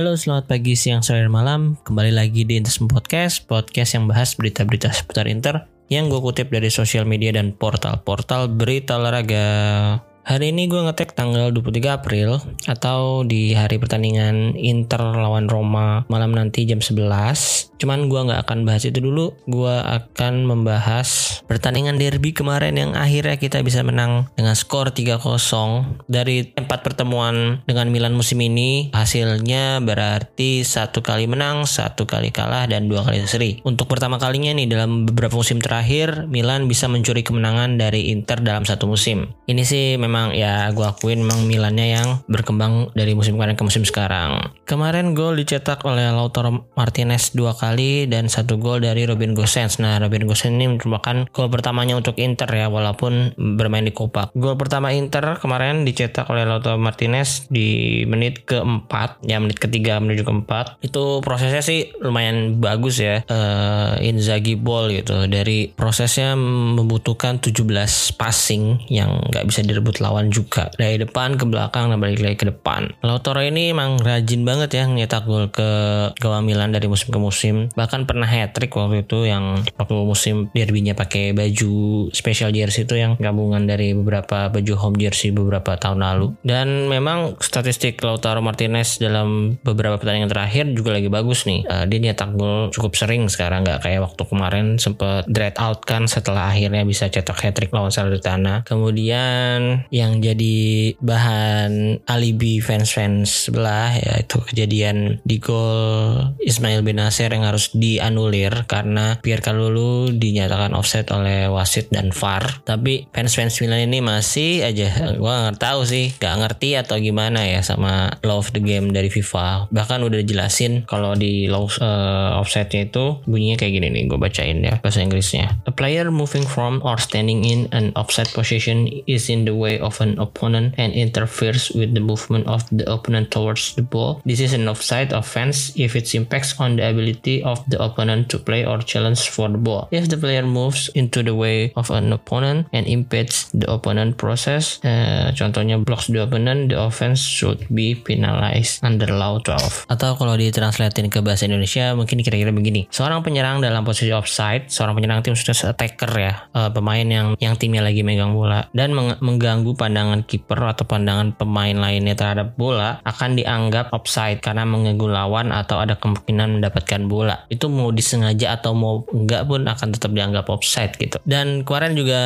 Halo, selamat pagi, siang, sore, malam. Kembali lagi di Interisme Podcast, podcast yang bahas berita-berita seputar Inter yang gue kutip dari sosial media dan portal-portal berita olahraga. Hari ini gue ngetek tanggal 23 April atau di hari pertandingan Inter lawan Roma malam nanti jam 11 Cuman gue nggak akan bahas itu dulu. Gue akan membahas pertandingan derby kemarin yang akhirnya kita bisa menang dengan skor 3-0 dari empat pertemuan dengan Milan musim ini. Hasilnya berarti satu kali menang, satu kali kalah dan dua kali seri. Untuk pertama kalinya nih dalam beberapa musim terakhir Milan bisa mencuri kemenangan dari Inter dalam satu musim. Ini sih memang ya gue akuin memang Milannya yang berkembang dari musim kemarin ke musim sekarang. Kemarin gol dicetak oleh Lautaro Martinez dua kali kali dan satu gol dari Robin Gosens. Nah, Robin Gosens ini merupakan gol pertamanya untuk Inter ya, walaupun bermain di Copa. Gol pertama Inter kemarin dicetak oleh Lautaro Martinez di menit keempat, ya menit ketiga menuju keempat. Itu prosesnya sih lumayan bagus ya, uh, Inzaghi ball gitu. Dari prosesnya membutuhkan 17 passing yang nggak bisa direbut lawan juga. Dari depan ke belakang dan balik lagi ke depan. Lautaro ini emang rajin banget ya nyetak gol ke gawang Milan dari musim ke musim. Bahkan pernah hat trick waktu itu yang waktu musim derbynya pakai baju special jersey itu yang gabungan dari beberapa baju home jersey beberapa tahun lalu. Dan memang statistik Lautaro Martinez dalam beberapa pertandingan terakhir juga lagi bagus nih. Uh, dia nyetak gol cukup sering sekarang. Nggak kayak waktu kemarin sempet dread out kan setelah akhirnya bisa cetak hat trick lawan Salernitana. Kemudian yang jadi bahan alibi fans-fans sebelah ya itu kejadian di gol Ismail Benacer yang harus dianulir karena Pierre Kalulu dinyatakan offset oleh wasit dan VAR. Tapi fans-fans Milan ini masih aja gue nggak tahu sih, nggak ngerti atau gimana ya sama of the game dari FIFA. Bahkan udah dijelasin kalau di law uh, offsetnya itu bunyinya kayak gini nih, gue bacain ya bahasa Inggrisnya. A player moving from or standing in an offset position is in the way of an opponent and interferes with the movement of the opponent towards the ball. This is an offside offense if it impacts on the ability of the opponent to play or challenge for the ball. If the player moves into the way of an opponent and impedes the opponent process, uh, contohnya blocks the opponent, the offense should be penalized under law 12. Atau kalau ditranslatein ke bahasa Indonesia mungkin kira-kira begini. Seorang penyerang dalam posisi offside, seorang penyerang tim sudah attacker ya, uh, pemain yang yang timnya lagi megang bola dan meng mengganggu pandangan kiper atau pandangan pemain lainnya terhadap bola akan dianggap offside karena mengganggu lawan atau ada kemungkinan mendapatkan bola. Itu mau disengaja atau mau enggak pun akan tetap dianggap offside gitu. Dan kemarin juga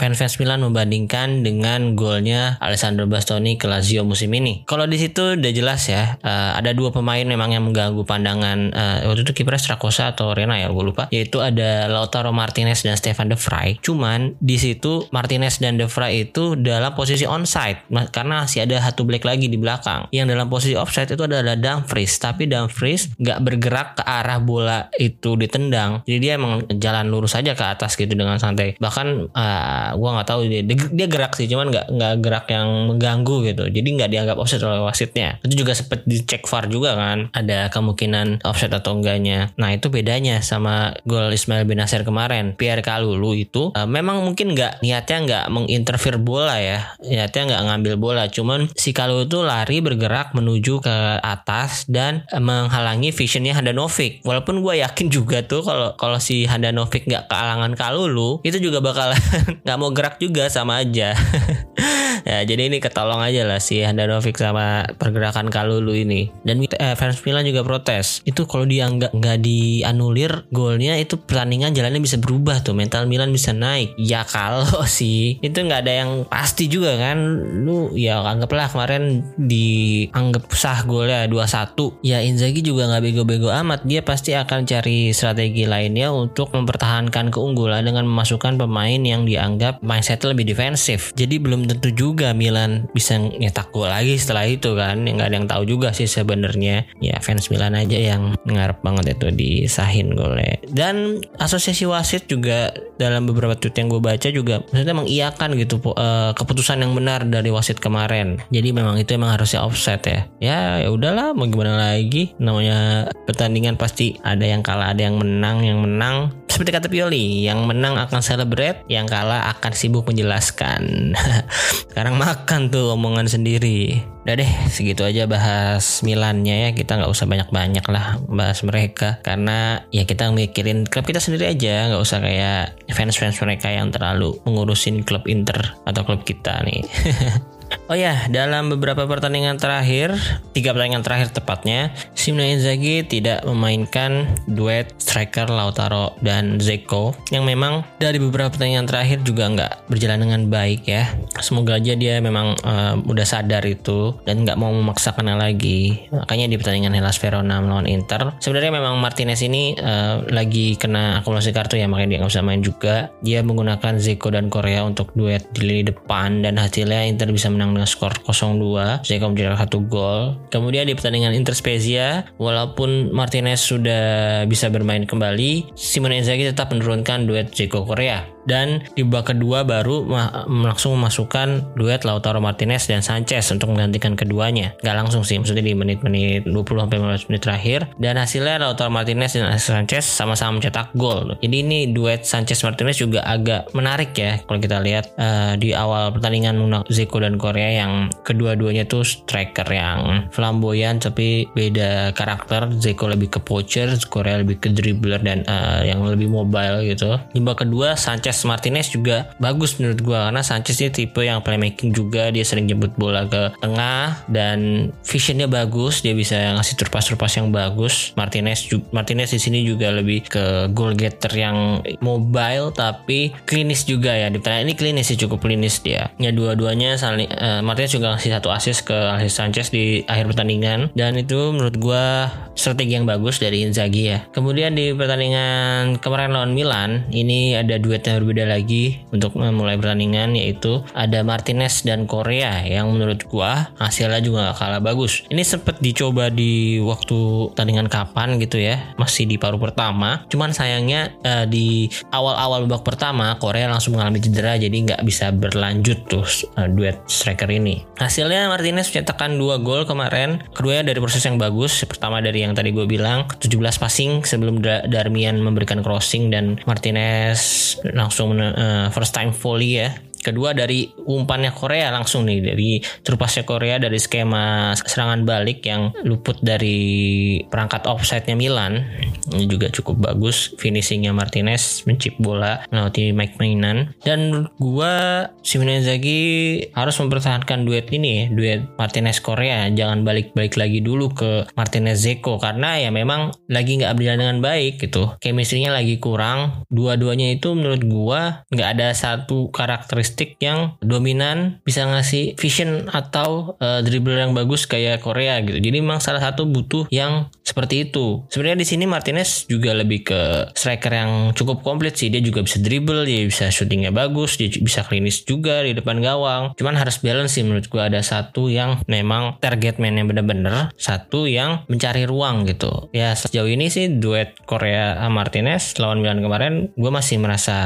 fans-fans Milan membandingkan dengan golnya Alessandro Bastoni ke Lazio musim ini. Kalau di situ udah jelas ya uh, ada dua pemain memang yang mengganggu pandangan uh, waktu itu kipernya Strakosa atau Rena ya gue lupa. Yaitu ada Lautaro Martinez dan Stefan De Vrij. Cuman di situ Martinez dan De Vrij itu dalam posisi onside karena masih ada satu black lagi di belakang. Yang dalam posisi offside itu adalah Dumfries tapi Dumfries nggak bergerak ke arah bola itu ditendang. Jadi dia emang jalan lurus aja ke atas gitu dengan santai. Bahkan uh, gua nggak tahu dia dia gerak sih cuman nggak nggak gerak yang mengganggu gitu. Jadi nggak dianggap offset oleh wasitnya. Itu juga sempat dicek VAR juga kan ada kemungkinan offset atau enggaknya. Nah itu bedanya sama gol Ismail Benacer kemarin. Pierre Kalulu itu uh, memang mungkin nggak niatnya nggak menginterfere bola ya niatnya nggak ngambil bola cuman si Kalulu itu lari bergerak menuju ke atas dan menghalangi visionnya Handanovic Walaupun gue yakin juga tuh kalau kalau si Handanovic nggak kealangan Kalulu itu juga bakal nggak mau gerak juga sama aja. ya jadi ini ketolong aja lah si Handanovic sama pergerakan Kalulu ini. Dan eh, fans Milan juga protes. Itu kalau dia nggak nggak dianulir golnya itu pertandingan jalannya bisa berubah tuh. Mental Milan bisa naik. Ya kalau sih itu nggak ada yang pasti juga kan. Lu ya anggaplah kemarin dianggap sah golnya 2-1. Ya Inzaghi juga nggak bego-bego amat. Dia pasti akan cari strategi lainnya untuk mempertahankan keunggulan dengan memasukkan pemain yang dianggap mindset lebih defensif. Jadi belum tentu juga Milan bisa nyetak gol lagi setelah itu kan. Nggak ada yang tahu juga sih sebenarnya. Ya fans Milan aja yang ngarep banget itu disahin golnya. Dan asosiasi wasit juga dalam beberapa tweet yang gue baca juga maksudnya mengiyakan gitu uh, keputusan yang benar dari wasit kemarin. Jadi memang itu emang harusnya offset ya. Ya ya udahlah mau gimana lagi namanya pertandingan pasti pasti ada yang kalah ada yang menang yang menang seperti kata Pioli yang menang akan celebrate yang kalah akan sibuk menjelaskan karena Sekarang makan tuh omongan sendiri. Udah deh, segitu aja bahas Milannya ya. Kita nggak usah banyak-banyak lah bahas mereka. Karena ya kita mikirin klub kita sendiri aja. nggak usah kayak fans-fans mereka yang terlalu mengurusin klub Inter atau klub kita nih. Oh ya, dalam beberapa pertandingan terakhir, tiga pertandingan terakhir tepatnya, Simone Inzaghi tidak memainkan duet striker Lautaro dan Zeko yang memang dari beberapa pertandingan terakhir juga nggak berjalan dengan baik ya. Semoga aja dia memang uh, udah sadar itu dan nggak mau memaksakannya lagi. Makanya di pertandingan Hellas Verona melawan Inter, sebenarnya memang Martinez ini uh, lagi kena akumulasi kartu ya, makanya dia nggak bisa main juga. Dia menggunakan Zeko dan Korea untuk duet di lini depan dan hasilnya Inter bisa menang dengan skor 0-2 sehingga mencetak satu gol. Kemudian di pertandingan Inter Spezia, walaupun Martinez sudah bisa bermain kembali, Simone Inzaghi tetap menurunkan duet Zeko Korea dan di babak kedua baru ma langsung memasukkan duet Lautaro Martinez dan Sanchez untuk menggantikan keduanya. Gak langsung sih, maksudnya di menit-menit 20 sampai 15 menit terakhir dan hasilnya Lautaro Martinez dan Sanchez sama-sama mencetak gol. Jadi ini duet Sanchez Martinez juga agak menarik ya kalau kita lihat uh, di awal pertandingan Zeko dan Korea yang kedua-duanya tuh striker yang flamboyan tapi beda karakter. Zeko lebih ke poacher, Korea lebih ke dribbler dan uh, yang lebih mobile gitu. Di babak kedua Sanchez Sanchez Martinez juga bagus menurut gue karena Sanchez ini tipe yang playmaking juga dia sering jemput bola ke tengah dan visionnya bagus dia bisa ngasih turpas-turpas yang bagus. Martinez Martinez di sini juga lebih ke goal getter yang mobile tapi klinis juga ya. Di ini klinis sih cukup klinis dia. Ya dua-duanya saling uh, Martinez juga ngasih satu assist ke Alexis Sanchez di akhir pertandingan. Dan itu menurut gue strategi yang bagus dari Inzaghi ya. Kemudian di pertandingan kemarin lawan Milan ini ada duet yang berbeda lagi untuk memulai pertandingan yaitu ada Martinez dan Korea yang menurut gua hasilnya juga gak kalah bagus. Ini sempat dicoba di waktu pertandingan kapan gitu ya, masih di paruh pertama. Cuman sayangnya uh, di awal-awal babak pertama Korea langsung mengalami cedera jadi nggak bisa berlanjut tuh uh, duet striker ini. Hasilnya Martinez mencetakkan dua gol kemarin. Keduanya dari proses yang bagus. Pertama dari yang tadi gue bilang 17 passing sebelum Darmian memberikan crossing dan Martinez langsung langsung uh, first time volley ya Kedua dari umpannya Korea langsung nih dari terupasnya Korea dari skema serangan balik yang luput dari perangkat offside-nya Milan. Ini juga cukup bagus finishingnya Martinez mencip bola melewati Mike Mainan dan gua Simone Inzaghi harus mempertahankan duet ini duet Martinez Korea jangan balik-balik lagi dulu ke Martinez Zeko karena ya memang lagi nggak berjalan dengan baik gitu. Chemistry-nya lagi kurang. Dua-duanya itu menurut gua nggak ada satu karakteristik karakteristik yang dominan bisa ngasih vision atau uh, dribble yang bagus kayak Korea gitu. Jadi memang salah satu butuh yang seperti itu. Sebenarnya di sini Martinez juga lebih ke striker yang cukup komplit sih. Dia juga bisa dribble, dia bisa shootingnya bagus, dia bisa klinis juga di depan gawang. Cuman harus balance sih menurut gue ada satu yang memang target man yang bener-bener, satu yang mencari ruang gitu. Ya sejauh ini sih duet Korea Martinez lawan Milan kemarin gue masih merasa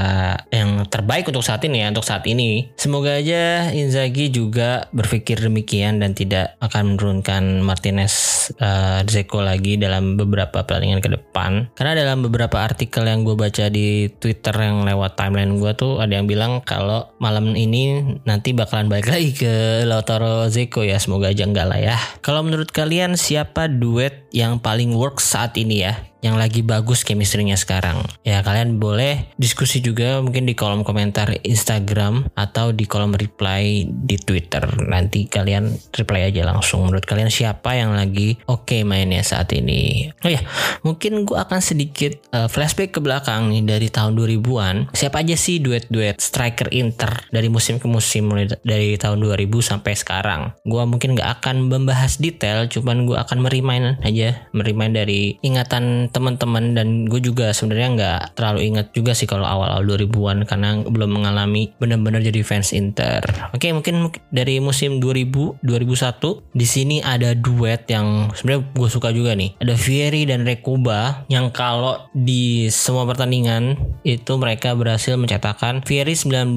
yang terbaik untuk saat ini ya untuk saat ini. Semoga aja Inzaghi juga berpikir demikian dan tidak akan menurunkan Martinez uh, Zeko lagi dalam beberapa pertandingan ke depan. Karena dalam beberapa artikel yang gue baca di Twitter yang lewat timeline gue tuh ada yang bilang kalau malam ini nanti bakalan balik lagi ke Lautaro Zeko ya. Semoga aja enggak lah ya. Kalau menurut kalian siapa duet yang paling work saat ini ya? Yang lagi bagus chemistry-nya sekarang. Ya kalian boleh diskusi juga mungkin di kolom komentar Instagram atau di kolom reply di Twitter. Nanti kalian reply aja langsung. Menurut kalian siapa yang lagi oke okay mainnya saat ini? Oh ya, mungkin gue akan sedikit uh, flashback ke belakang nih dari tahun 2000-an. Siapa aja sih duet-duet striker Inter dari musim ke musim mulai dari tahun 2000 sampai sekarang. Gue mungkin gak akan membahas detail, cuman gue akan merimain aja, merimain dari ingatan teman-teman dan gue juga sebenarnya nggak terlalu ingat juga sih kalau awal-awal 2000-an karena belum mengalami benar-benar jadi fans Inter. Oke, mungkin dari musim 2000 2001 di sini ada duet yang sebenarnya gue suka juga nih. Ada Vieri dan Rekoba yang kalau di semua pertandingan itu mereka berhasil mencetakkan Vieri 19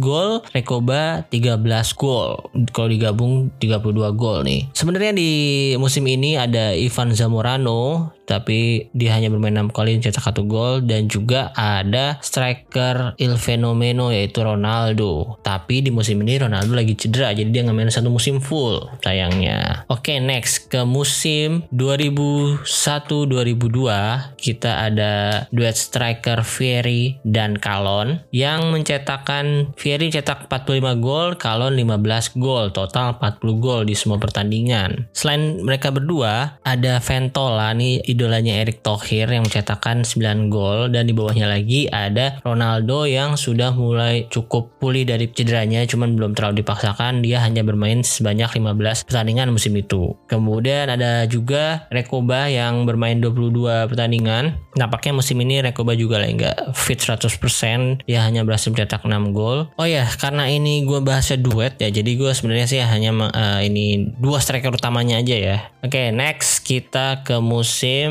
gol, Rekoba 13 gol. Kalau digabung 32 gol nih. Sebenarnya di musim ini ada Ivan Zamorano tapi dia hanya bermain 6 kali mencetak satu gol dan juga ada striker il fenomeno yaitu Ronaldo. Tapi di musim ini Ronaldo lagi cedera jadi dia nggak main satu musim full sayangnya. Oke, next ke musim 2001-2002 kita ada duet striker Fieri dan Calon yang mencetakkan Fieri cetak 45 gol, Calon 15 gol, total 40 gol di semua pertandingan. Selain mereka berdua, ada Ventola nih idolanya Erick Thohir yang mencetakkan 9 gol dan di bawahnya lagi ada Ronaldo yang sudah mulai cukup pulih dari cederanya cuman belum terlalu dipaksakan dia hanya bermain sebanyak 15 pertandingan musim itu. Kemudian ada juga Rekoba yang bermain 22 pertandingan. Nampaknya musim ini Rekoba juga lagi nggak fit 100%. Dia hanya berhasil mencetak 6 gol. Oh ya, karena ini gue bahasnya duet ya. Jadi gue sebenarnya sih hanya uh, ini dua striker utamanya aja ya. Oke, okay, next kita ke musim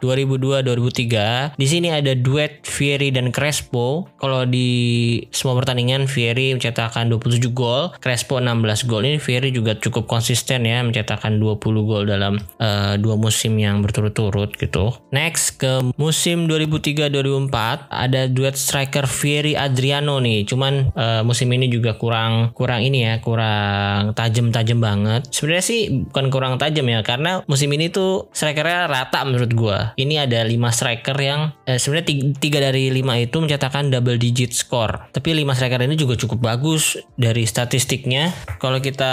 2002-2003. Di sini ada duet Fieri dan Crespo. Kalau di semua pertandingan Fieri mencetakkan 27 gol, Crespo 16 gol. Ini Fieri juga cukup konsisten ya mencetakkan 20 gol dalam uh, dua musim yang berturut-turut gitu. Next ke musim 2003-2004 ada duet striker Fieri Adriano nih. Cuman uh, musim ini juga kurang kurang ini ya, kurang tajam-tajam banget. Sebenarnya sih bukan kurang tajam ya karena musim ini tuh strikernya rata menurut gua. Ini ada 5 striker yang eh, sebenarnya tiga dari 5 itu mencetakkan double digit score. Tapi 5 striker ini juga cukup bagus dari statistiknya. Kalau kita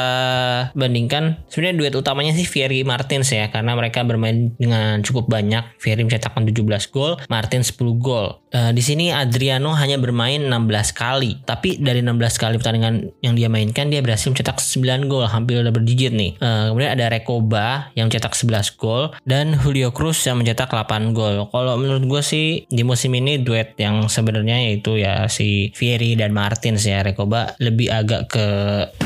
bandingkan sebenarnya duet utamanya sih Fieri Martins ya karena mereka bermain dengan cukup banyak. Fieri mencetakkan 17 gol, Martin 10 gol. Uh, di sini Adriano hanya bermain 16 kali, tapi dari 16 kali pertandingan yang dia mainkan dia berhasil mencetak 9 gol, hampir double digit nih. Uh, kemudian ada Rekoba yang mencetak 11 gol dan Julio Cruz yang mencetak 8 gol. Kalau menurut gue sih di musim ini duet yang sebenarnya yaitu ya si Fieri dan Martins ya Rekoba lebih agak ke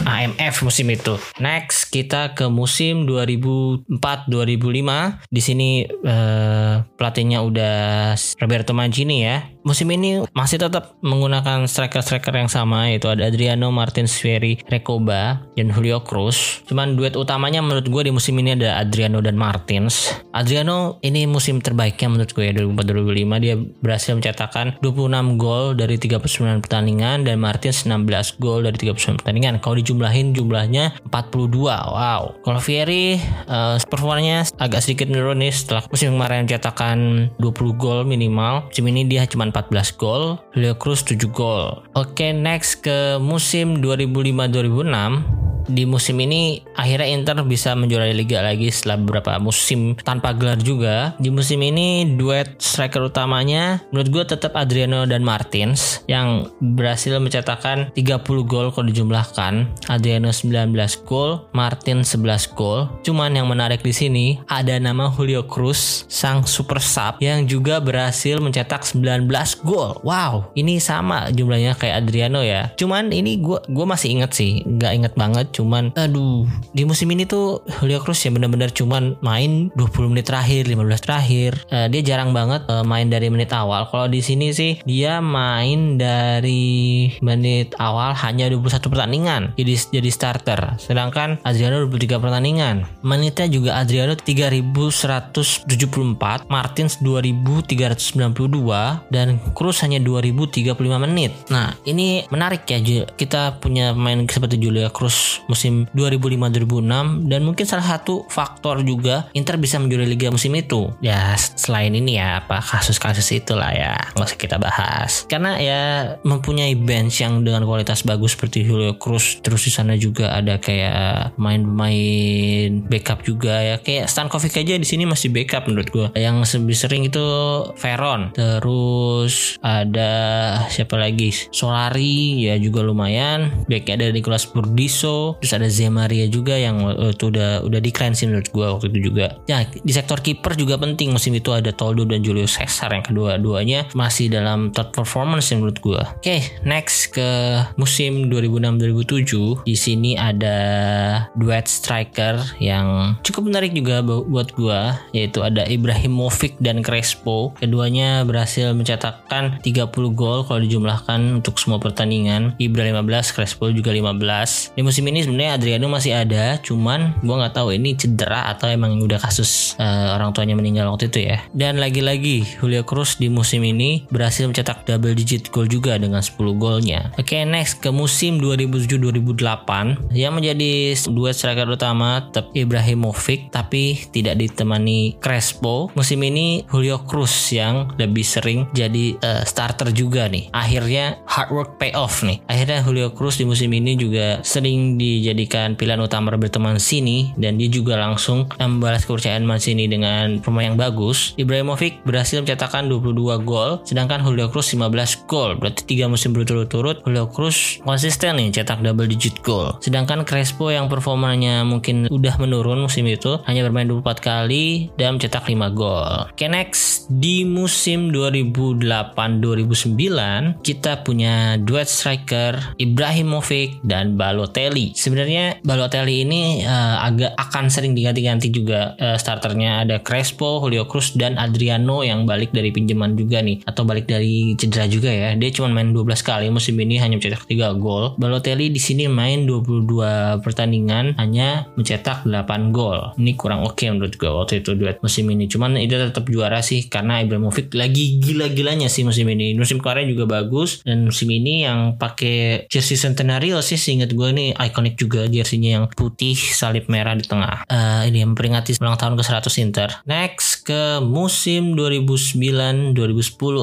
AMF musim itu. Next kita ke musim 2004-2005. Di sini uh, pelatihnya udah Roberto Mancini ya musim ini masih tetap menggunakan striker-striker yang sama yaitu ada Adriano Martins Fieri Recoba dan Julio Cruz cuman duet utamanya menurut gue di musim ini ada Adriano dan Martins Adriano ini musim terbaiknya menurut gue ya 2004-2005 dia berhasil mencetakkan 26 gol dari 39 pertandingan dan Martins 16 gol dari 39 pertandingan. Kalau dijumlahin jumlahnya 42 wow. Kalau Fieri uh, performanya agak sedikit menurun nih setelah musim kemarin mencetakkan 20 gol minimal. Musim ini dia cuma 14 gol, Leo Cruz 7 gol. Oke, next ke musim 2005-2006 di musim ini akhirnya Inter bisa menjuarai liga lagi setelah beberapa musim tanpa gelar juga. Di musim ini duet striker utamanya menurut gue tetap Adriano dan Martins yang berhasil mencetakkan 30 gol kalau dijumlahkan. Adriano 19 gol, Martin 11 gol. Cuman yang menarik di sini ada nama Julio Cruz sang super sub yang juga berhasil mencetak 19 gol. Wow, ini sama jumlahnya kayak Adriano ya. Cuman ini gue gue masih inget sih, nggak inget banget cuman aduh di musim ini tuh Julio Cruz ya benar-benar cuman main 20 menit terakhir 15 terakhir. Uh, dia jarang banget uh, main dari menit awal. Kalau di sini sih dia main dari menit awal hanya 21 pertandingan. Jadi jadi starter. Sedangkan Adriano 23 pertandingan. Menitnya juga Adriano 3174 Martins 2392 dan Cruz hanya 2035 menit. Nah ini menarik ya kita punya pemain seperti Julia Cruz musim 2005-2006 dan mungkin salah satu faktor juga Inter bisa menjuarai liga musim itu. Ya selain ini ya apa kasus-kasus itulah ya nggak usah kita bahas. Karena ya mempunyai bench yang dengan kualitas bagus seperti Julio Cruz terus di sana juga ada kayak main-main backup juga ya kayak Stankovic aja di sini masih backup menurut gue. Yang lebih sering itu Veron terus ada siapa lagi Solari ya juga lumayan backnya ada Nicolas Burdiso terus ada Zemaria juga yang itu udah udah decline sih menurut gue waktu itu juga ya di sektor kiper juga penting musim itu ada Toldo dan Julio Cesar yang kedua-duanya masih dalam top performance menurut gue oke okay, next ke musim 2006-2007 di sini ada duet striker yang cukup menarik juga buat gue yaitu ada Ibrahimovic dan Crespo. Keduanya berhasil mencetakkan 30 gol kalau dijumlahkan untuk semua pertandingan. Ibra 15 Crespo juga 15 di musim ini sebenarnya Adriano masih ada, cuman gue nggak tahu ini cedera atau emang udah kasus uh, orang tuanya meninggal waktu itu ya. Dan lagi-lagi Julio Cruz di musim ini berhasil mencetak double digit gol juga dengan 10 golnya. Oke, okay, next ke musim 2007-2008 yang menjadi duet striker utama tetap Ibrahimovic tapi tidak ditemani Crespo. Musim ini Julio Cruz yang lebih sering jadi uh, starter juga nih. Akhirnya hard work pay off nih. Akhirnya Julio Cruz di musim ini juga sering dijadikan pilihan utama berteman sini dan dia juga langsung membalas kepercayaan Mancini dengan pemain yang bagus. Ibrahimovic berhasil mencetakkan 22 gol, sedangkan Julio Cruz 15 gol. Berarti tiga musim berturut-turut Julio Cruz konsisten nih cetak double digit gol. Sedangkan Crespo yang performanya mungkin udah menurun musim itu hanya bermain 24 kali dan mencetak 5 gol. Oke next di musim 2008-2009 kita punya duet striker Ibrahimovic dan Balotelli. Sebenarnya Balotelli ini uh, agak akan sering diganti-ganti juga uh, starternya ada Crespo, Julio Cruz dan Adriano yang balik dari pinjaman juga nih atau balik dari cedera juga ya. Dia cuma main 12 kali musim ini hanya mencetak 3 gol. Balotelli di sini main 22 pertandingan hanya mencetak 8 gol. Ini kurang oke okay menurut gue waktu itu duet musim ini. Cuman itu tetap juara sih karena Ibrahimovic lagi gila-gilanya sih musim ini. Musim kemarin juga bagus dan musim ini yang pakai jersey Centenario sih seingat gue ini ikonik juga jersinya yang putih salib merah di tengah. Uh, ini memperingati ulang tahun ke 100 Inter. Next ke musim 2009-2010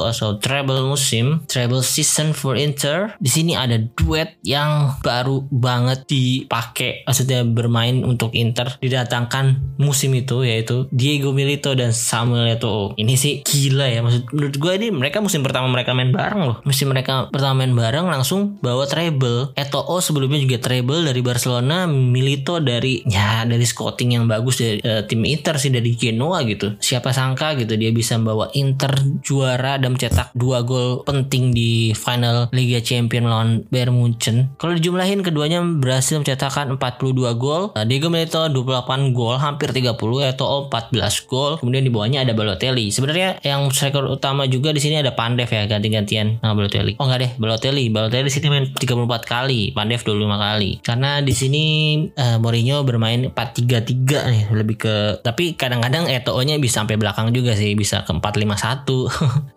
atau treble musim, treble season for Inter. Di sini ada duet yang baru banget dipakai maksudnya bermain untuk Inter didatangkan musim itu yaitu Diego Milito dan Samuel Eto'o. Ini sih gila ya maksud menurut gue ini mereka musim pertama mereka main bareng loh. Musim mereka pertama main bareng langsung bawa treble. Eto'o sebelumnya juga treble dari Barcelona, Milito dari ya dari scouting yang bagus dari uh, tim Inter sih dari Genoa gitu. Siapa sangka gitu dia bisa membawa Inter juara dan mencetak dua gol penting di final Liga Champions lawan Bayern Munchen. Kalau dijumlahin keduanya berhasil mencetakkan 42 gol. Nah, Diego Milito 28 gol, hampir 30, Eto'o 14 gol. Kemudian di bawahnya ada Balotelli. Sebenarnya yang striker utama juga di sini ada Pandev ya ganti-gantian sama Balotelli. Oh enggak deh, Balotelli. Balotelli sini main 34 kali, Pandev 25 kali. Karena di sini uh, Mourinho bermain 4-3-3 nih, lebih ke tapi kadang-kadang Eto'o-nya bisa sampai belakang juga sih, bisa ke 4-5-1. Oke,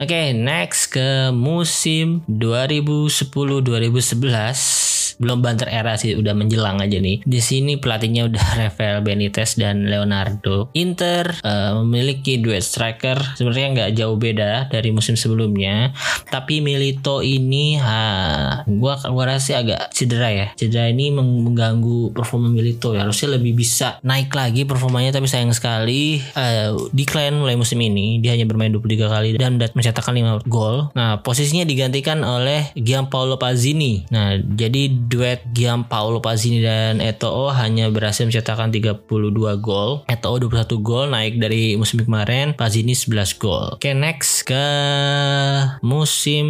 okay, next ke musim 2010-2011 belum banter era sih udah menjelang aja nih. Di sini pelatihnya udah Rafael Benitez dan Leonardo. Inter uh, memiliki duet striker sebenarnya nggak jauh beda dari musim sebelumnya, tapi Milito ini ha gua gua rasa agak cedera ya. Cedera ini mengganggu performa Milito ya. Harusnya lebih bisa naik lagi performanya tapi sayang sekali uh, decline mulai musim ini. Dia hanya bermain 23 kali dan mencetakkan 5 gol. Nah, posisinya digantikan oleh Gianpaolo Pazzini. Nah, jadi duet Gianpaolo Pazzini dan Eto'o hanya berhasil mencetakkan 32 gol. Eto'o 21 gol naik dari musim kemarin, Pazzini 11 gol. Oke, next ke musim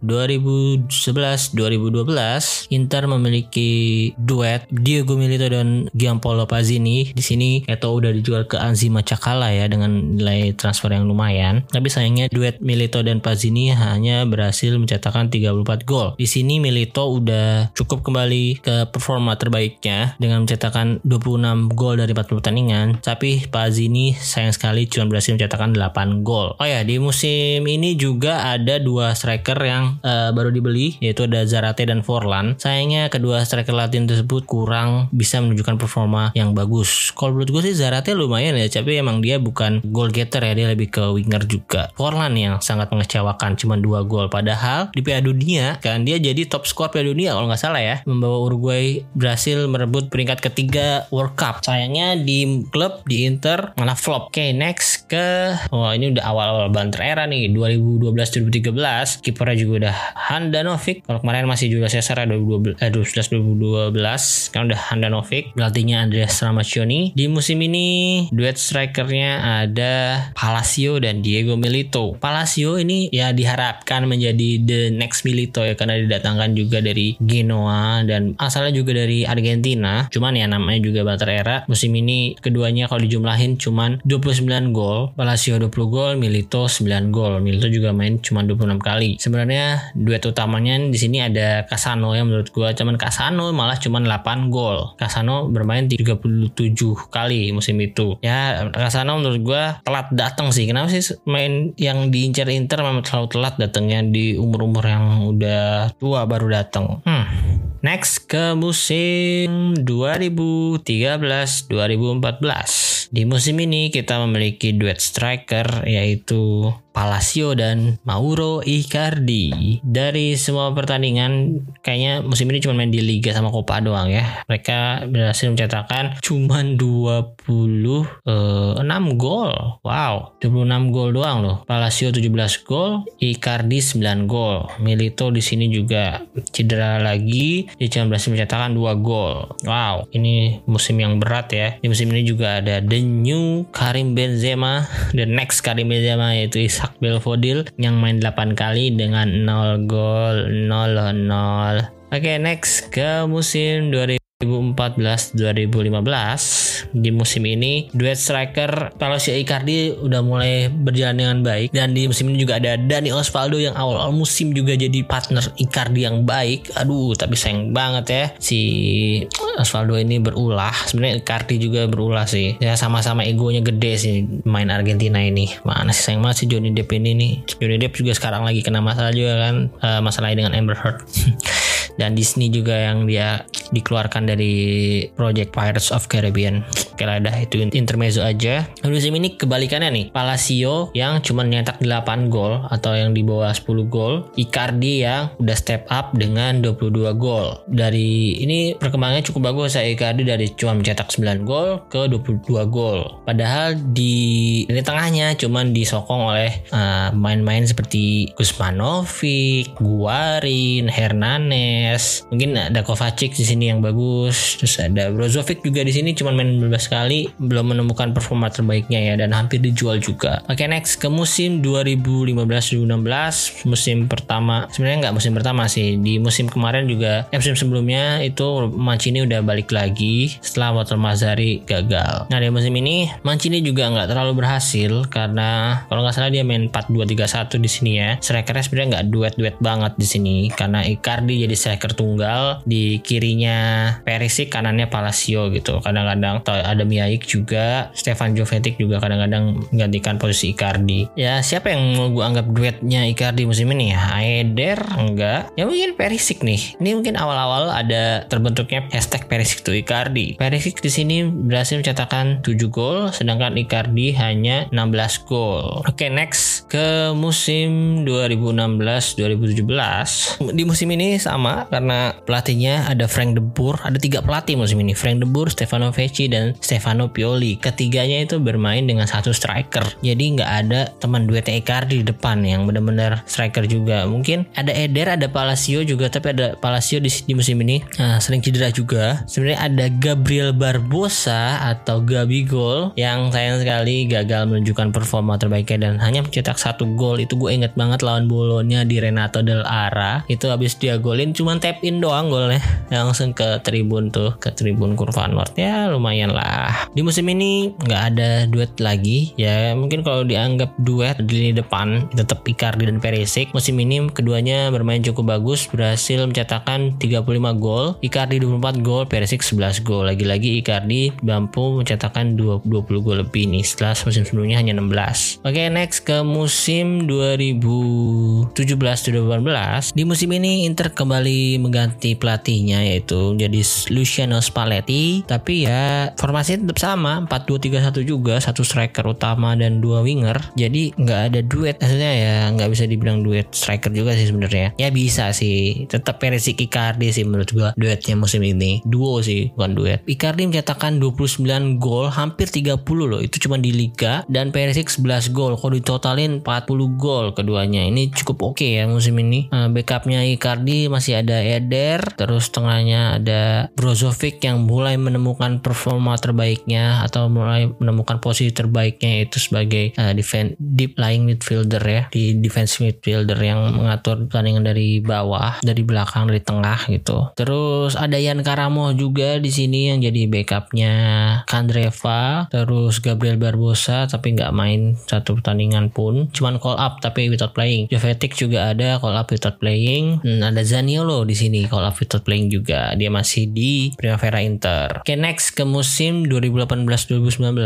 2011-2012, Inter memiliki duet Diego Milito dan Gianpaolo Pazzini. Di sini Eto'o udah dijual ke Anzima Cakala ya dengan nilai transfer yang lumayan. Tapi sayangnya duet Milito dan Pazzini hanya berhasil mencetakkan 34 gol. Di sini Milito udah cukup kembali ke performa terbaiknya dengan mencetakkan 26 gol dari 40 pertandingan. Tapi Pazini sayang sekali cuma berhasil mencetakkan 8 gol. Oh ya, di musim ini juga ada dua striker yang uh, baru dibeli yaitu ada Zarate dan Forlan. Sayangnya kedua striker Latin tersebut kurang bisa menunjukkan performa yang bagus. Kalau menurut gue sih Zarate lumayan ya, tapi emang dia bukan goal getter ya, dia lebih ke winger juga. Forlan yang sangat mengecewakan cuma dua gol padahal di Piala Dunia kan dia jadi top skor Piala Dunia kalau salah ya membawa Uruguay berhasil merebut peringkat ketiga World Cup. Sayangnya di klub di Inter malah flop. Oke, next ke oh ini udah awal-awal banter era nih 2012-2013. Kipernya juga udah Handanovic. Kalau kemarin masih juga Cesar 2012 eh 2012 kan udah Handanovic. Pelatihnya Andreas Ramaccioni. Di musim ini duet strikernya ada Palacio dan Diego Milito. Palacio ini ya diharapkan menjadi the next Milito ya karena didatangkan juga dari Geno Genoa dan asalnya juga dari Argentina. Cuman ya namanya juga Bater Era. Musim ini keduanya kalau dijumlahin cuman 29 gol. Palacio 20 gol, Milito 9 gol. Milito juga main cuma 26 kali. Sebenarnya duet utamanya di sini ada Casano yang menurut gue cuman Casano malah cuma 8 gol. Casano bermain 37 kali musim itu. Ya Casano menurut gue telat datang sih. Kenapa sih main yang diincar Inter memang terlalu telat datangnya di umur-umur yang udah tua baru datang. Hmm. Next ke musim 2013-2014. Di musim ini kita memiliki duet striker yaitu Palacio dan Mauro Icardi. Dari semua pertandingan kayaknya musim ini cuma main di Liga sama Copa doang ya. Mereka berhasil mencetakkan cuma 26 gol. Wow, 26 gol doang loh. Palacio 17 gol, Icardi 9 gol. Milito di sini juga cedera lagi, dia cuma berhasil mencetakkan 2 gol. Wow, ini musim yang berat ya. Di musim ini juga ada the new Karim Benzema, the next Karim Benzema yaitu Isa Ishak Belfodil yang main 8 kali dengan 0 gol 0 0. Oke, okay, next ke musim 2000 2014-2015 di musim ini duet striker Palacio Icardi udah mulai berjalan dengan baik. Dan di musim ini juga ada Dani Osvaldo yang awal-awal musim juga jadi partner Icardi yang baik. Aduh tapi sayang banget ya si Osvaldo ini berulah. Sebenarnya Icardi juga berulah sih. Ya sama-sama egonya gede sih main Argentina ini. Mana sih sayang banget si Johnny Depp ini nih. Johnny Depp juga sekarang lagi kena masalah juga kan uh, masalahnya dengan Amber Heard dan Disney juga yang dia dikeluarkan dari Project Pirates of Caribbean. Oke lah dah itu intermezzo aja. Musim ini kebalikannya nih. Palacio yang cuma nyetak 8 gol atau yang di bawah 10 gol. Icardi yang udah step up dengan 22 gol. Dari ini perkembangannya cukup bagus saya Icardi dari cuma mencetak 9 gol ke 22 gol. Padahal di ini tengahnya cuma disokong oleh uh, main-main uh, seperti Gusmanovic, Guarin, Hernandez Mungkin ada Kovacic di sini yang bagus, terus ada Brozovic juga di sini cuma main 12 kali, belum menemukan performa terbaiknya ya dan hampir dijual juga. Oke okay, next ke musim 2015-2016, musim pertama sebenarnya nggak musim pertama sih, di musim kemarin juga, eh, musim sebelumnya itu Mancini udah balik lagi setelah Walter Mazzari gagal. Nah di musim ini Mancini juga nggak terlalu berhasil karena kalau nggak salah dia main 4-2-3-1 di sini ya. Strikernya sebenarnya nggak duet-duet banget di sini karena Icardi jadi striker tunggal di kirinya Perisic kanannya Palacio gitu. Kadang-kadang ada Miaik juga Stefan Jovetic juga kadang-kadang menggantikan posisi Icardi. Ya siapa yang mau gue anggap duetnya Icardi musim ini ya? Aeder enggak. Ya mungkin Perisic nih. Ini mungkin awal-awal ada terbentuknya hashtag Perisic to Icardi. Perisic di sini berhasil mencetakkan 7 gol sedangkan Icardi hanya 16 gol. Oke okay, next ke musim 2016-2017 di musim ini sama karena pelatihnya ada Frank De Boer, ada tiga pelatih musim ini, Frank De Boer, Stefano Vecchi dan Stefano Pioli. Ketiganya itu bermain dengan satu striker. Jadi nggak ada teman duetnya Icardi di depan yang benar-benar striker juga. Mungkin ada Eder, ada Palacio juga, tapi ada Palacio di, di musim ini nah, sering cedera juga. Sebenarnya ada Gabriel Barbosa atau Gabigol yang sayang sekali gagal menunjukkan performa terbaiknya dan hanya mencetak satu gol. Itu gue inget banget lawan Bolonya di Renato Del Ara. Itu habis dia golin cuma tap in doang golnya. Langsung ke tribun tuh ke tribun kurva North. Ya lumayan lah. Di musim ini nggak ada duet lagi. Ya mungkin kalau dianggap duet di lini depan tetap Icardi dan Perisic musim ini keduanya bermain cukup bagus berhasil mencetakkan 35 gol. Icardi 24 gol Perisic 11 gol. Lagi-lagi Icardi mampu mencetakkan 20 gol lebih nih setelah musim sebelumnya hanya 16 oke okay, next ke musim 2017-2018 di musim ini Inter kembali mengganti pelatihnya yaitu jadi Luciano Spalletti. Tapi ya formasi tetap sama 4-2-3-1 juga satu striker utama dan dua winger. Jadi nggak ada duet maksudnya ya nggak bisa dibilang duet striker juga sih sebenarnya. Ya bisa sih tetap Perisic Icardi sih menurut gua duetnya musim ini. Duo sih bukan duet. Icardi mencetakkan 29 gol hampir 30 loh. Itu cuma di Liga dan Perisic 11 gol. Kalau ditotalin 40 gol keduanya. Ini cukup oke okay ya musim ini. Uh, backupnya Icardi masih ada Eder terus tengahnya ada Brozovic yang mulai menemukan performa terbaik terbaiknya atau mulai menemukan posisi terbaiknya itu sebagai uh, defense deep lying midfielder ya di defense midfielder yang mengatur pertandingan dari bawah, dari belakang, dari tengah gitu. Terus ada Yan Karamo juga di sini yang jadi backupnya Kandreva, terus Gabriel Barbosa tapi nggak main satu pertandingan pun, cuman call up tapi without playing. Jovetic juga ada call up without playing. Hmm, ada Zaniolo di sini up without playing juga. Dia masih di Primavera Inter. Oke, okay, next ke musim 2018-2019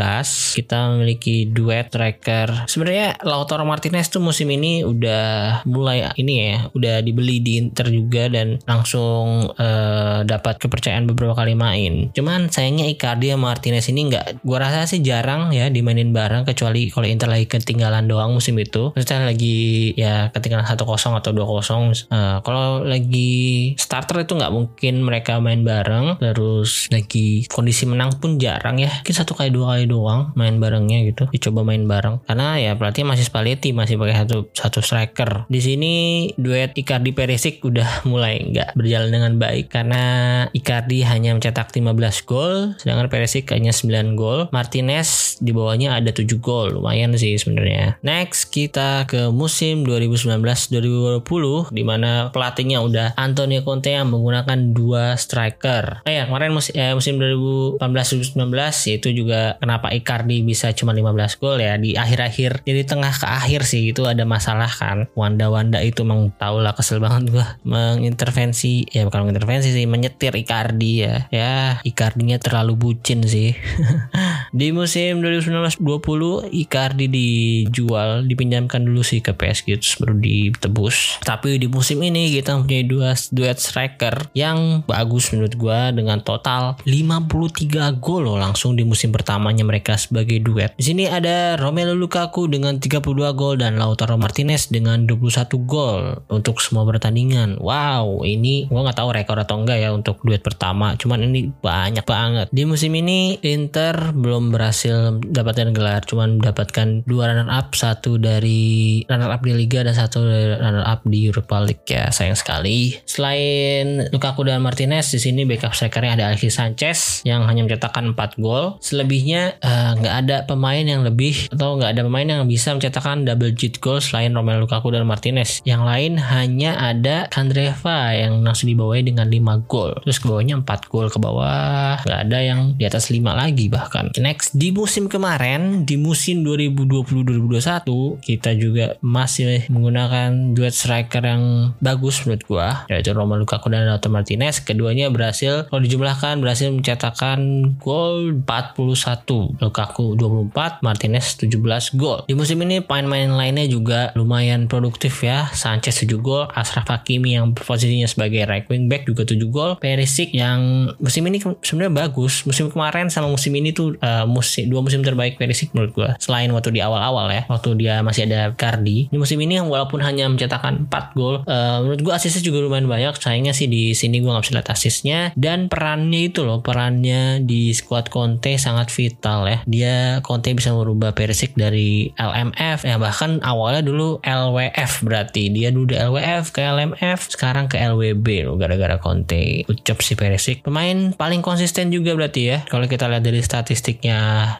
kita memiliki duet striker. Sebenarnya Lautaro Martinez tuh musim ini udah mulai ini ya, udah dibeli di Inter juga dan langsung uh, dapat kepercayaan beberapa kali main. Cuman sayangnya Icardi sama Martinez ini nggak, gua rasa sih jarang ya dimainin bareng kecuali kalau Inter lagi ketinggalan doang musim itu. Maksudnya lagi ya ketinggalan 1-0 atau 2-0. Uh, kalau lagi starter itu nggak mungkin mereka main bareng terus lagi kondisi menang pun jarang ya. Mungkin satu kali dua kali doang main barengnya gitu dicoba main bareng. Karena ya berarti masih Spalletti masih pakai satu satu striker. Di sini duet Icardi Perisic udah mulai nggak berjalan dengan baik karena Icardi hanya mencetak 15 gol sedangkan Perisic hanya 9 gol. Martinez di bawahnya ada 7 gol lumayan sih sebenarnya. Next kita ke musim 2019-2020 di mana pelatihnya udah Antonio Conte yang menggunakan dua striker. Eh ya kemarin musim, eh, musim 2018-2019 itu juga kenapa Icardi bisa cuma 15 gol ya di akhir-akhir jadi tengah ke akhir sih itu ada masalah kan. Wanda-Wanda itu emang tau lah kesel banget gua mengintervensi ya bukan mengintervensi sih menyetir Icardi ya. Ya Icardinya terlalu bucin sih. di musim 2019-20 Icardi dijual dipinjamkan dulu sih ke PSG terus baru ditebus. Tapi di musim ini kita mempunyai dua duet striker yang bagus menurut gue dengan total 53 gol loh langsung di musim pertamanya mereka sebagai duet. Di sini ada Romelu Lukaku dengan 32 gol dan Lautaro Martinez dengan 21 gol untuk semua pertandingan. Wow, ini gue nggak tahu rekor atau enggak ya untuk duet pertama. Cuman ini banyak banget. Di musim ini Inter belum berhasil dapatkan gelar, cuman mendapatkan dua runner up, satu dari runner up di Liga dan satu dari runner up di Europa League ya. Sayang sekali. Selain Lukaku dan Martinez di sini backup strikernya ada Alexis Sanchez yang hanya mencetakkan 4 gol. Selebihnya eh, nggak ada pemain yang lebih atau nggak ada pemain yang bisa mencetakkan double digit goal selain Romelu Lukaku dan Martinez. Yang lain hanya ada Kandreva yang langsung dibawahi dengan 5 gol. Terus ke bawahnya 4 gol ke bawah. Nggak ada yang di atas 5 lagi bahkan. Next di musim kemarin di musim 2020-2021 kita juga masih menggunakan duet striker yang bagus menurut gua yaitu Romelu Lukaku dan Lautaro Martinez. Keduanya berhasil kalau dijumlahkan berhasil mencetakkan gol 41, Lukaku 24, Martinez 17 gol. Di musim ini pemain-pemain lainnya juga lumayan produktif ya. Sanchez 7 gol, Ashraf Hakimi yang posisinya sebagai right wing back juga 7 gol, Perisic yang musim ini sebenarnya bagus. Musim kemarin sama musim ini tuh uh, musim dua musim terbaik Perisic menurut gua. Selain waktu di awal-awal ya, waktu dia masih ada Cardi. Di musim ini walaupun hanya mencetakkan 4 gol, uh, menurut gua asisnya juga lumayan banyak. Sayangnya sih di sini gue nggak bisa lihat asisnya dan perannya itu loh perannya di squad Conte sangat vital ya. Dia Conte bisa merubah Perisic dari LMF ya bahkan awalnya dulu LWF berarti dia dulu di LWF ke LMF sekarang ke LWB loh gara-gara Conte ucap si Perisic pemain paling konsisten juga berarti ya kalau kita lihat dari statistiknya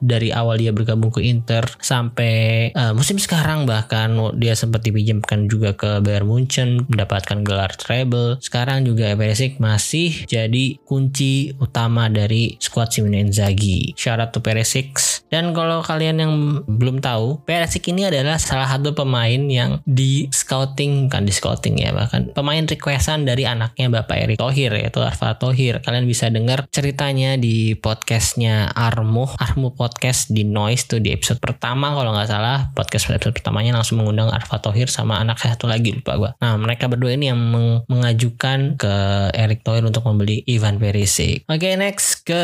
dari awal dia bergabung ke Inter sampai uh, musim sekarang bahkan dia sempat dipinjamkan juga ke Bayern Munchen mendapatkan gelar treble. Sekarang juga Perisic masih jadi kunci utama dari squad Simone Inzaghi. Syarat to Perisic. Dan kalau kalian yang belum tahu, Perisic ini adalah salah satu pemain yang di scouting, kan di scouting ya bahkan pemain requestan dari anaknya Bapak Erick Thohir yaitu Arfa Thohir. Kalian bisa dengar ceritanya di podcastnya Armo, Armo podcast di Noise tuh di episode pertama kalau nggak salah podcast episode pertamanya langsung mengundang Arfa Thohir sama anak satu lagi lupa gue. Nah mereka berdua ini yang meng mengajukan ke Eric Thohir untuk membeli Ivan Perisic. Oke okay, next ke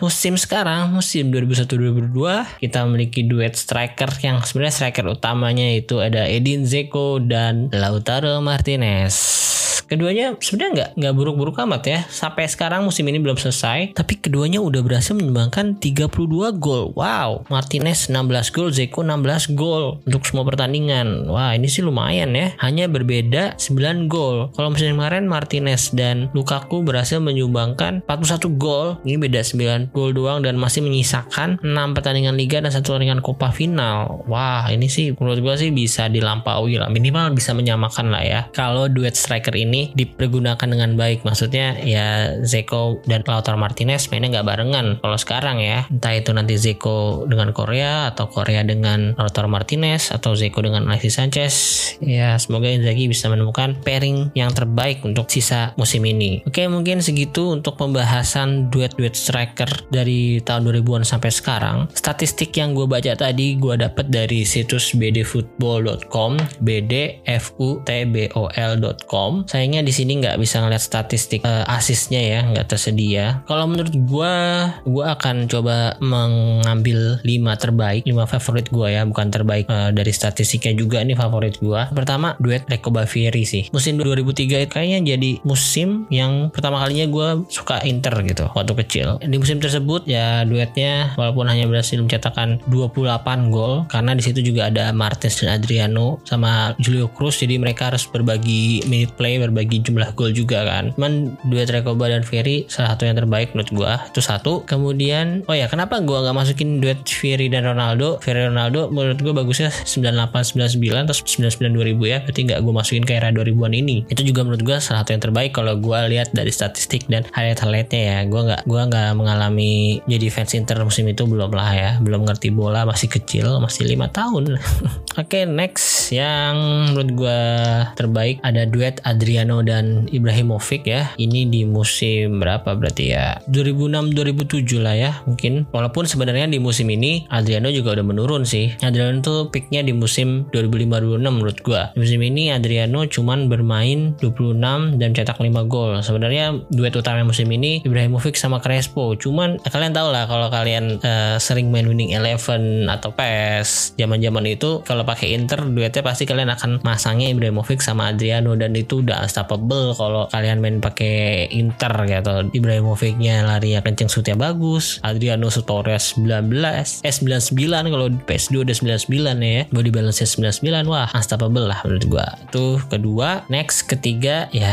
musim sekarang musim 2001-2002 kita memiliki duet striker yang sebenarnya striker utamanya itu ada Edin Zeko dan Lautaro Martinez. Keduanya sebenarnya nggak nggak buruk-buruk amat ya. Sampai sekarang musim ini belum selesai, tapi keduanya udah berhasil menyumbangkan 32 gol. Wow, Martinez 16 gol, Zeko 16 gol untuk semua pertandingan. Wah, ini sih lumayan ya. Hanya berbeda 9 gol. Kalau musim kemarin Martinez dan Lukaku berhasil menyumbangkan 41 gol. Ini beda 9 gol doang dan masih menyisakan 6 pertandingan liga dan satu pertandingan Copa final. Wah, ini sih menurut gue sih bisa dilampaui lah. Minimal bisa menyamakan lah ya. Kalau duet striker ini dipergunakan dengan baik. Maksudnya ya Zeko dan Lautaro Martinez mainnya nggak barengan. Kalau sekarang ya, entah itu nanti Zeko dengan Korea atau Korea dengan Lautaro Martinez atau Zeko dengan Alexis Sanchez. Ya, semoga Inzaghi bisa menemukan pairing yang terbaik untuk sisa musim ini. Oke, mungkin segitu untuk pembahasan duet-duet striker dari tahun 2000-an sampai sekarang. Statistik yang gue baca tadi gue dapat dari situs bdfootball.com, bdfutbol.com. Sayangnya di sini nggak bisa ngeliat statistik uh, asisnya ya, nggak tersedia. Kalau menurut gue, gue akan coba mengambil 5 terbaik, 5 favorit gue ya, bukan terbaik uh, dari statistiknya juga ini favorit gue. Pertama, duet Reko Bavieri sih. Musim 2003 kayaknya jadi musim yang pertama kalinya gue suka Inter gitu waktu kecil. Di musim tersebut ya duetnya walaupun hanya berhasil mencetakkan 28 gol karena di situ juga ada Martinez dan Adriano sama Julio Cruz jadi mereka harus berbagi minute play berbagi jumlah gol juga kan. Cuman duet Recoba dan Ferry salah satu yang terbaik menurut gua. Itu satu. Kemudian oh ya kenapa gua nggak masukin duet Ferry dan Ronaldo? Ferry Ronaldo menurut gua bagusnya 98 99 atau 99 2000 ya. Berarti nggak gua masukin ke era 2000-an ini. Itu juga menurut gua salah satu yang terbaik kalau gua lihat dari statistik dan highlight-highlightnya ya. Gua nggak gua nggak mengalami jadi fans Inter musim itu belum lah ya. Belum ngerti bola masih kecil masih lima tahun. Oke okay, next yang menurut gue terbaik ada duet Adriano dan Ibrahimovic ya. Ini di musim berapa berarti ya? 2006-2007 lah ya mungkin. Walaupun sebenarnya di musim ini Adriano juga udah menurun sih. Adriano tuh picknya di musim 2005-2006 menurut gue di musim ini Adriano cuman bermain 26 dan cetak 5 gol. Sebenarnya duet utama musim ini Ibrahimovic sama Crespo. Cuman kalian tau lah kalau kalian uh, sering main winning eleven atau PES zaman-zaman itu kalau pakai Inter duetnya pasti kalian akan masangnya Ibrahimovic sama Adriano dan itu udah unstoppable kalau kalian main pakai Inter gitu. Ibrahimovicnya larinya kenceng shootnya bagus. Adriano Torres 19 eh 99 kalau PS2 udah 99 ya. Body balance 99 wah unstoppable lah menurut gua. Itu kedua. Next ketiga. Ya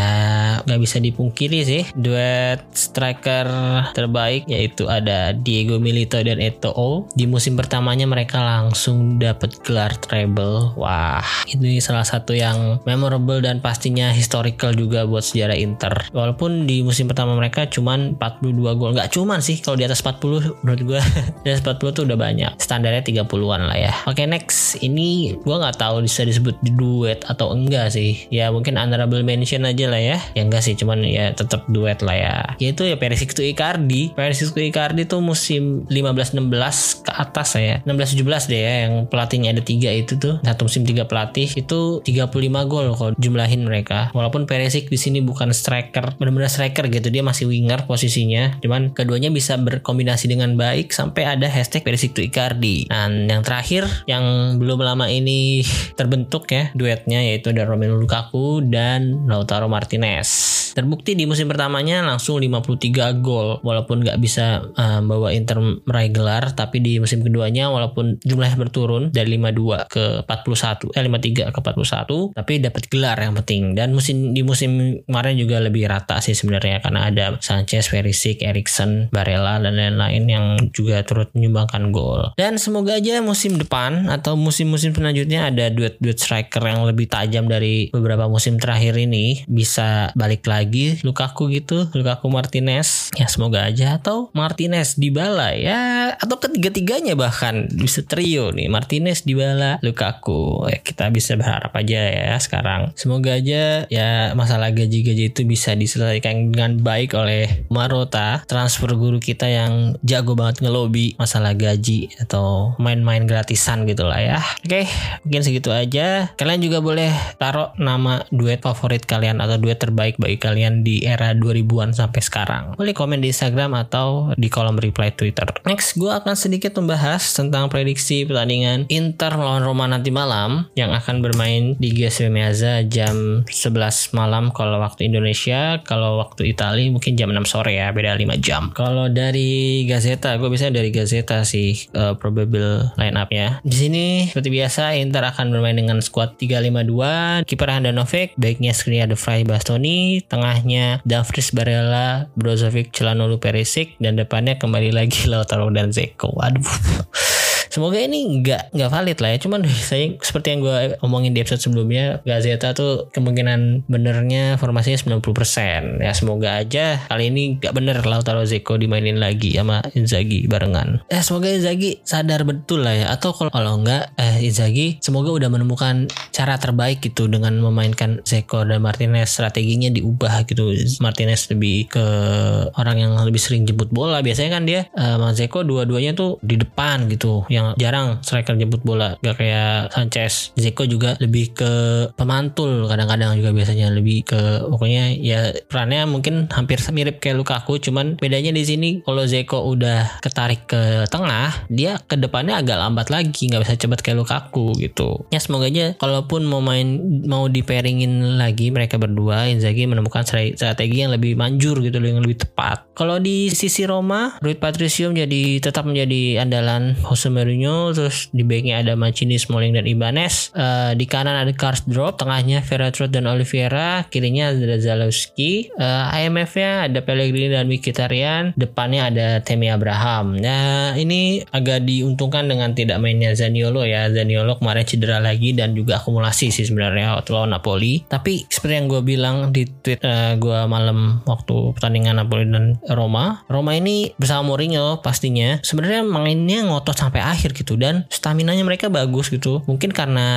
nggak bisa dipungkiri sih. Duet striker terbaik yaitu ada Diego Milito dan Eto'o. Di musim pertamanya mereka langsung dapat gelar treble. Wah, ini salah satu yang memorable dan pastinya historical juga buat sejarah Inter. Walaupun di musim pertama mereka cuman 42 gol. Nggak cuman sih kalau di atas 40 menurut gue. di atas 40 tuh udah banyak. Standarnya 30-an lah ya. Oke, next. Ini gue nggak tahu bisa disebut duet atau enggak sih. Ya mungkin honorable mention aja lah ya. Ya enggak sih, cuman ya tetap duet lah ya. Yaitu ya Perisic to Icardi. Perisic to Icardi tuh musim 15-16 ke atas saya 16-17 deh ya yang pelatihnya ada tiga itu tuh satu musim tiga pelatih itu 35 gol kalau jumlahin mereka walaupun Perisic di sini bukan striker benar-benar striker gitu dia masih winger posisinya. Cuman keduanya bisa berkombinasi dengan baik sampai ada hashtag Perisic to Icardi. Dan yang terakhir yang belum lama ini terbentuk ya duetnya yaitu ada Romelu Lukaku dan Lautaro Martinez terbukti di musim pertamanya langsung 53 gol walaupun nggak bisa uh, bawa Inter meraih gelar tapi di musim keduanya walaupun jumlahnya berturun dari 52 ke 41 eh 53 ke 41 tapi dapat gelar yang penting. Dan musim di musim kemarin juga lebih rata sih sebenarnya karena ada Sanchez, Perisic, Erikson, Barella dan lain-lain yang juga turut menyumbangkan gol. Dan semoga aja musim depan atau musim-musim selanjutnya ada duet-duet striker yang lebih tajam dari beberapa musim terakhir ini bisa balik lagi Lukaku gitu Lukaku Martinez. Ya semoga aja. Atau Martinez di bala ya. Atau ketiga-tiganya bahkan. Bisa trio nih Martinez Dybala Lukaku. Ya, kita bisa berharap aja ya sekarang. Semoga aja ya masalah gaji-gaji itu bisa diselesaikan dengan baik oleh Marota transfer guru kita yang jago banget ngelobi masalah gaji atau main-main gratisan gitu lah ya. Oke mungkin segitu aja. Kalian juga boleh taruh nama duet favorit kalian atau duet terbaik bagi kalian kalian di era 2000-an sampai sekarang. Boleh komen di Instagram atau di kolom reply Twitter. Next, gue akan sedikit membahas tentang prediksi pertandingan Inter melawan Roma nanti malam yang akan bermain di GSW Meazza jam 11 malam kalau waktu Indonesia, kalau waktu Italia mungkin jam 6 sore ya, beda 5 jam. Kalau dari Gazeta, gue biasanya dari Gazeta sih uh, probable line up-nya. Di sini seperti biasa Inter akan bermain dengan squad 352, kiper Handanovic, baiknya Skriniar De Vrij Bastoni, tengahnya Davris Barella, Brozovic, Celanolu Perisic dan depannya kembali lagi Lautaro dan Zeko. Waduh. Semoga ini nggak nggak valid lah ya. Cuman saya seperti yang gue omongin di episode sebelumnya, Gazeta tuh kemungkinan benernya formasinya 90%. Ya semoga aja kali ini nggak bener Lautaro Zeko dimainin lagi sama Inzaghi barengan. Ya semoga Inzaghi sadar betul lah ya. Atau kalau kalau nggak eh, Inzaghi semoga udah menemukan cara terbaik gitu dengan memainkan Zeko dan Martinez strateginya diubah gitu. Martinez lebih ke orang yang lebih sering jemput bola. Biasanya kan dia uh, Zeko dua-duanya tuh di depan gitu. Yang yang jarang. Striker jemput bola gak kayak Sanchez. Zeko juga lebih ke pemantul kadang-kadang juga biasanya lebih ke pokoknya ya perannya mungkin hampir mirip kayak Lukaku cuman bedanya di sini kalau Zeko udah ketarik ke tengah dia ke depannya agak lambat lagi nggak bisa cepat kayak Lukaku gitu. Ya semoga aja kalaupun mau main mau di pairingin lagi mereka berdua Inzaghi menemukan strategi yang lebih manjur gitu yang lebih tepat. Kalau di sisi Roma Rui Patricio jadi tetap menjadi andalan Jose Mourinho Mourinho terus di backnya ada Mancini, Smalling dan Ibanez. Uh, di kanan ada Karsdorp tengahnya Ferretrot dan Oliveira kirinya ada Zalewski. Uh, eh, IMF-nya ada Pellegrini dan Mkhitaryan depannya ada Temi Abraham. Nah ini agak diuntungkan dengan tidak mainnya Zaniolo ya. Zaniolo kemarin cedera lagi dan juga akumulasi sih sebenarnya waktu lawan Napoli. Tapi seperti yang gue bilang di tweet uh, gue malam waktu pertandingan Napoli dan Roma Roma ini bersama Mourinho pastinya. Sebenarnya mainnya ngotot sampai akhir akhir gitu. Dan stamina nya mereka bagus gitu. Mungkin karena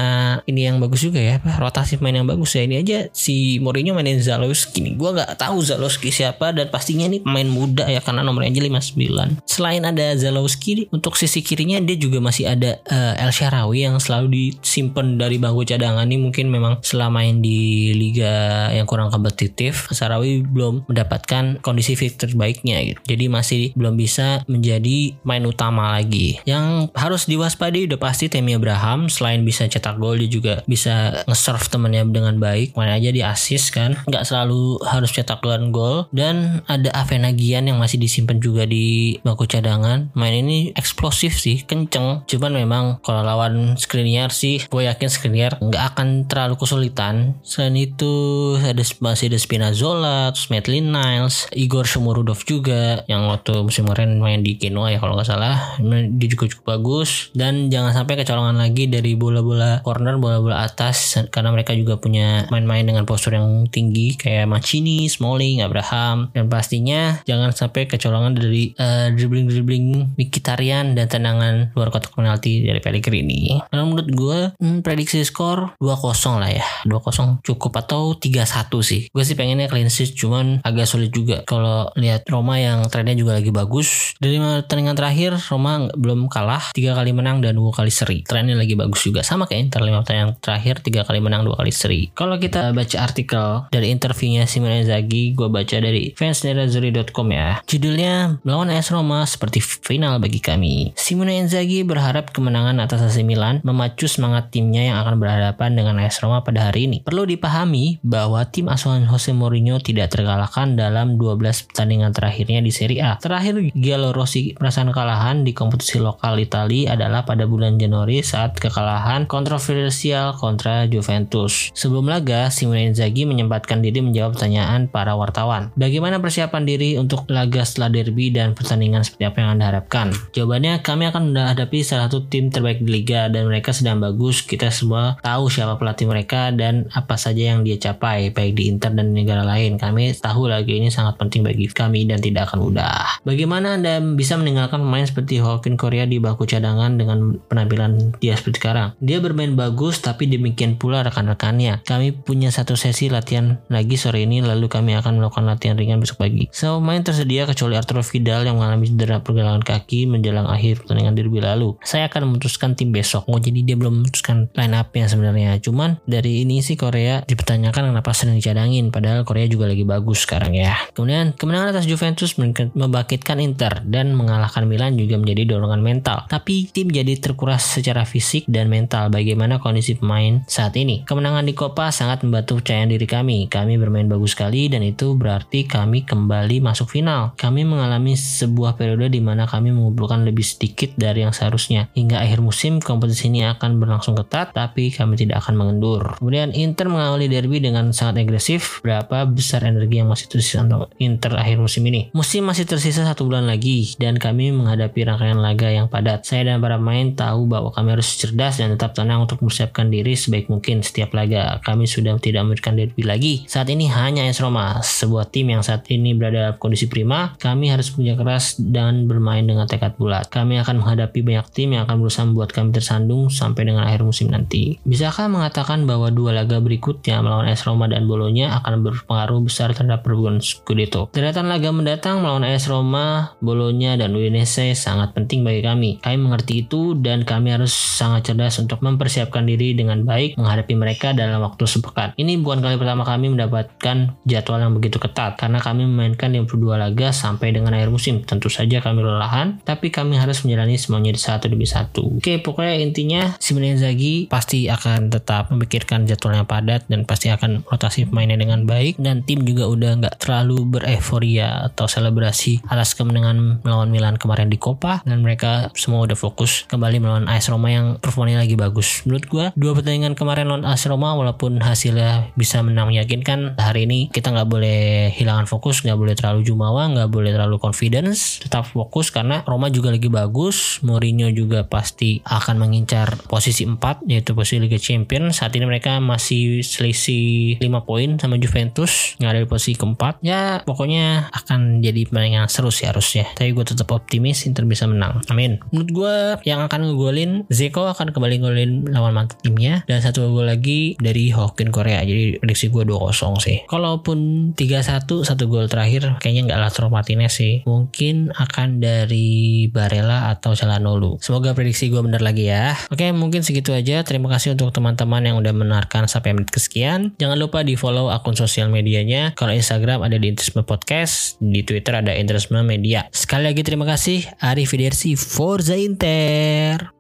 ini yang bagus juga ya apa rotasi main yang bagus ya. Ini aja si Mourinho mainin Zalewski nih. Gue nggak tahu Zalewski siapa dan pastinya ini pemain muda ya karena nomornya aja 59 selain ada Zalewski untuk sisi kirinya dia juga masih ada uh, El Sharawi yang selalu disimpan dari bangku cadangan ini mungkin memang selama main di liga yang kurang kompetitif Sharawi belum mendapatkan kondisi fit terbaiknya gitu. Jadi masih belum bisa menjadi main utama lagi. Yang harus diwaspadi udah pasti Temi Abraham selain bisa cetak gol dia juga bisa nge-serve temennya dengan baik. Mana aja di assist kan? Nggak selalu harus cetak gol. Dan ada Avenagian yang masih disimpan juga di bangku cadangan. Main ini eksplosif sih kenceng. Cuman memang kalau lawan Skriniar sih gue yakin Skriniar nggak akan terlalu kesulitan. Selain itu ada masih ada Spinazzola terus Maitland Niles Igor Shomurudov juga yang waktu musim kemarin main di Genoa ya kalau nggak salah. Dia juga cukup bagus bagus dan jangan sampai kecolongan lagi dari bola-bola corner, bola-bola atas karena mereka juga punya main-main dengan postur yang tinggi kayak Mancini, Smalling, Abraham dan pastinya jangan sampai kecolongan dari uh, dribbling-dribbling Mkhitaryan dan tendangan luar kotak penalti dari Pellegrini. Karena menurut gue hmm, prediksi skor 2-0 lah ya. 2-0 cukup atau 3-1 sih. Gue sih pengennya clean sheet cuman agak sulit juga kalau lihat Roma yang trennya juga lagi bagus. Dari pertandingan terakhir Roma belum kalah tiga kali menang dan dua kali seri. Trennya lagi bagus juga sama kayak Inter lima yang terakhir tiga kali menang dua kali seri. Kalau kita baca artikel dari interviewnya Simone Inzaghi, gue baca dari fansnerazzurri.com ya. Judulnya melawan AS Roma seperti final bagi kami. Simone Inzaghi berharap kemenangan atas AC Milan memacu semangat timnya yang akan berhadapan dengan AS Roma pada hari ini. Perlu dipahami bahwa tim asuhan Jose Mourinho tidak terkalahkan dalam 12 pertandingan terakhirnya di Serie A. Terakhir Giallo Rossi merasakan kekalahan di kompetisi lokal Italia kali adalah pada bulan Januari saat kekalahan kontroversial kontra Juventus. Sebelum laga, Simone Inzaghi menyempatkan diri menjawab pertanyaan para wartawan. Bagaimana persiapan diri untuk laga setelah derby dan pertandingan seperti apa yang Anda harapkan? Jawabannya, kami akan menghadapi salah satu tim terbaik di liga dan mereka sedang bagus. Kita semua tahu siapa pelatih mereka dan apa saja yang dia capai, baik di Inter dan negara lain. Kami tahu laga ini sangat penting bagi kami dan tidak akan mudah. Bagaimana Anda bisa meninggalkan pemain seperti Hawkin Korea di baku cadangan dengan penampilan dia seperti sekarang. Dia bermain bagus tapi demikian pula rekan-rekannya. Kami punya satu sesi latihan lagi sore ini lalu kami akan melakukan latihan ringan besok pagi. Semua main tersedia kecuali Arturo Vidal yang mengalami cedera pergelangan kaki menjelang akhir pertandingan derby lalu. Saya akan memutuskan tim besok. Oh jadi dia belum memutuskan line up-nya sebenarnya. Cuman dari ini sih Korea dipertanyakan kenapa sering dicadangin padahal Korea juga lagi bagus sekarang ya. Kemudian kemenangan atas Juventus membangkitkan Inter dan mengalahkan Milan juga menjadi dorongan mental. Tapi tim jadi terkuras secara fisik dan mental bagaimana kondisi pemain saat ini. Kemenangan di Copa sangat membantu kepercayaan diri kami. Kami bermain bagus sekali dan itu berarti kami kembali masuk final. Kami mengalami sebuah periode di mana kami mengumpulkan lebih sedikit dari yang seharusnya. Hingga akhir musim kompetisi ini akan berlangsung ketat tapi kami tidak akan mengendur. Kemudian Inter mengawali derby dengan sangat agresif. Berapa besar energi yang masih tersisa untuk Inter akhir musim ini? Musim masih tersisa satu bulan lagi dan kami menghadapi rangkaian laga yang padat. Saya dan para pemain tahu bahwa kami harus cerdas dan tetap tenang untuk mempersiapkan diri sebaik mungkin setiap laga. Kami sudah tidak memberikan derby lagi. Saat ini hanya AS Roma, sebuah tim yang saat ini berada dalam kondisi prima. Kami harus punya keras dan bermain dengan tekad bulat. Kami akan menghadapi banyak tim yang akan berusaha membuat kami tersandung sampai dengan akhir musim nanti. Bisakah mengatakan bahwa dua laga berikutnya melawan AS Roma dan Bolonya akan berpengaruh besar terhadap perebutan Scudetto? Deretan laga mendatang melawan AS Roma, Bolonya, dan Udinese sangat penting bagi kami. Kami mengerti itu dan kami harus sangat cerdas untuk mempersiapkan diri dengan baik menghadapi mereka dalam waktu sepekan. Ini bukan kali pertama kami mendapatkan jadwal yang begitu ketat karena kami memainkan 52 laga sampai dengan akhir musim. Tentu saja kami lelahan, tapi kami harus menjalani semuanya di satu demi satu. Oke, pokoknya intinya Simone Inzaghi pasti akan tetap memikirkan jadwal yang padat dan pasti akan rotasi pemainnya dengan baik dan tim juga udah nggak terlalu bereforia atau selebrasi atas kemenangan melawan Milan kemarin di Copa dan mereka semua udah fokus kembali melawan AS Roma yang performanya lagi bagus. Menurut gue dua pertandingan kemarin lawan AS Roma walaupun hasilnya bisa menang meyakinkan hari ini kita nggak boleh hilangan fokus, nggak boleh terlalu jumawa, nggak boleh terlalu confidence, tetap fokus karena Roma juga lagi bagus, Mourinho juga pasti akan mengincar posisi 4 yaitu posisi Liga Champions. Saat ini mereka masih selisih 5 poin sama Juventus yang ada di posisi keempat. Ya pokoknya akan jadi pertandingan seru sih harusnya. Tapi gue tetap optimis Inter bisa menang. Amin. Menurut gue yang akan ngegolin Zeko akan kembali ngegolin lawan mantan timnya dan satu gol lagi dari Hokin Korea. Jadi prediksi gue 2-0 sih. Kalaupun 3-1 satu gol terakhir kayaknya nggak Lautaro Martinez sih. Mungkin akan dari Barella atau Calhanoglu. Semoga prediksi gue benar lagi ya. Oke, mungkin segitu aja. Terima kasih untuk teman-teman yang udah mendengarkan sampai menit kesekian. Jangan lupa di follow akun sosial medianya. Kalau Instagram ada di Podcast, di Twitter ada Interisme Media. Sekali lagi terima kasih. Arif Forza Inter.